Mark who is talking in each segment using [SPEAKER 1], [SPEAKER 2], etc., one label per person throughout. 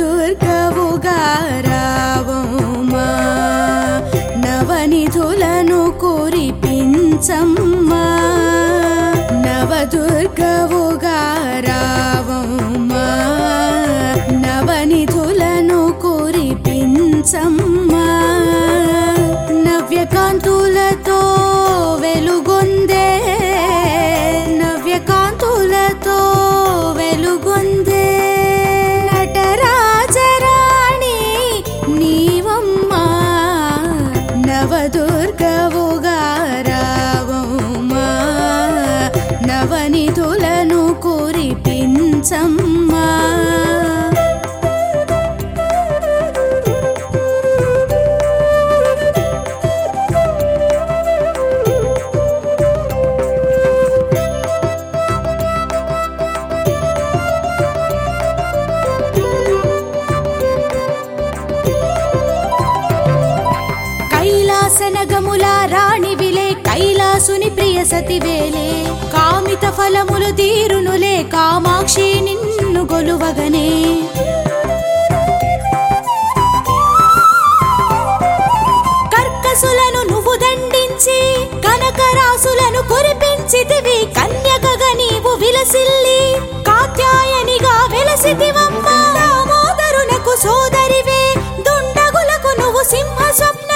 [SPEAKER 1] దుర్గవుగా రావమ్మా నవనిధులను కురిపించమ్మా. నవదుర్గవుగా రావం నవదుర్గవుగా రావమ్మా నవనిధులను కురిపించమ్మా. కైలాసనగముల రాణివిలే కైలాసుని ప్రియ సతివేలే. కామిత ఫలములు తీరునులే కామాక్షి నిన్ను గొలువగనే. కర్కసులను నువ్వు దండించి కనకరాసులను కురిపించితివి కన్యకగా నీవు విలసిల్లి కాత్యాయనిగా వెలసితివమ్మా. దామోదరునకు సోదరివే దుండగులకు నువ్వు సింహ స్వప్న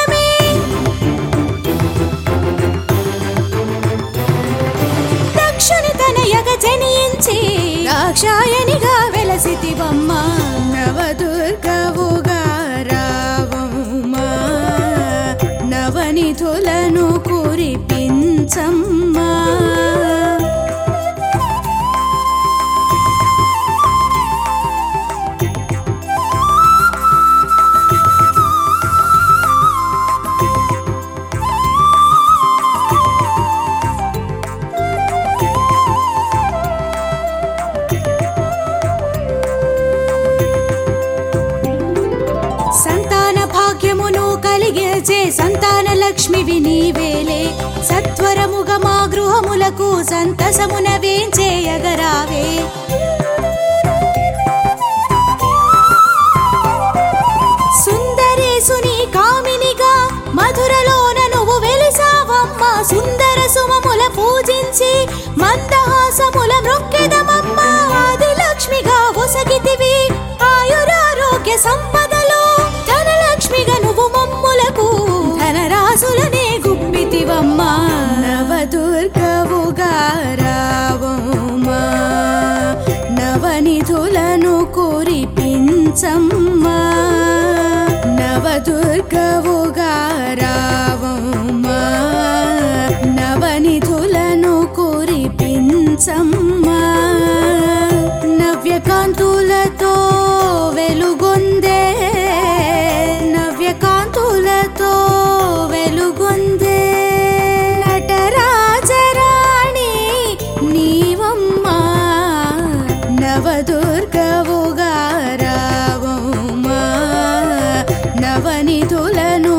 [SPEAKER 1] దాక్షాయనిగా వెలసితివమ్మా. నవదుర్గవుగా రావమ్మా నవనిధులను కురిపించమ్మ. సంతాన భాగ్యమును కలిగించే సంతాన లక్ష్మివి నీవేలే. సత్వరముగ మా గృహములకు సంతసమున వేంచేయగరావే సుందరేసుని కామినిగా మధురలోన నువ్వు వెలిసావమ్మ. సుందర సుమముల పూజించి మందహాసముల మృక్కెదమమ్మ కురిపించమ్మా నవదుర్గవుగా పూలను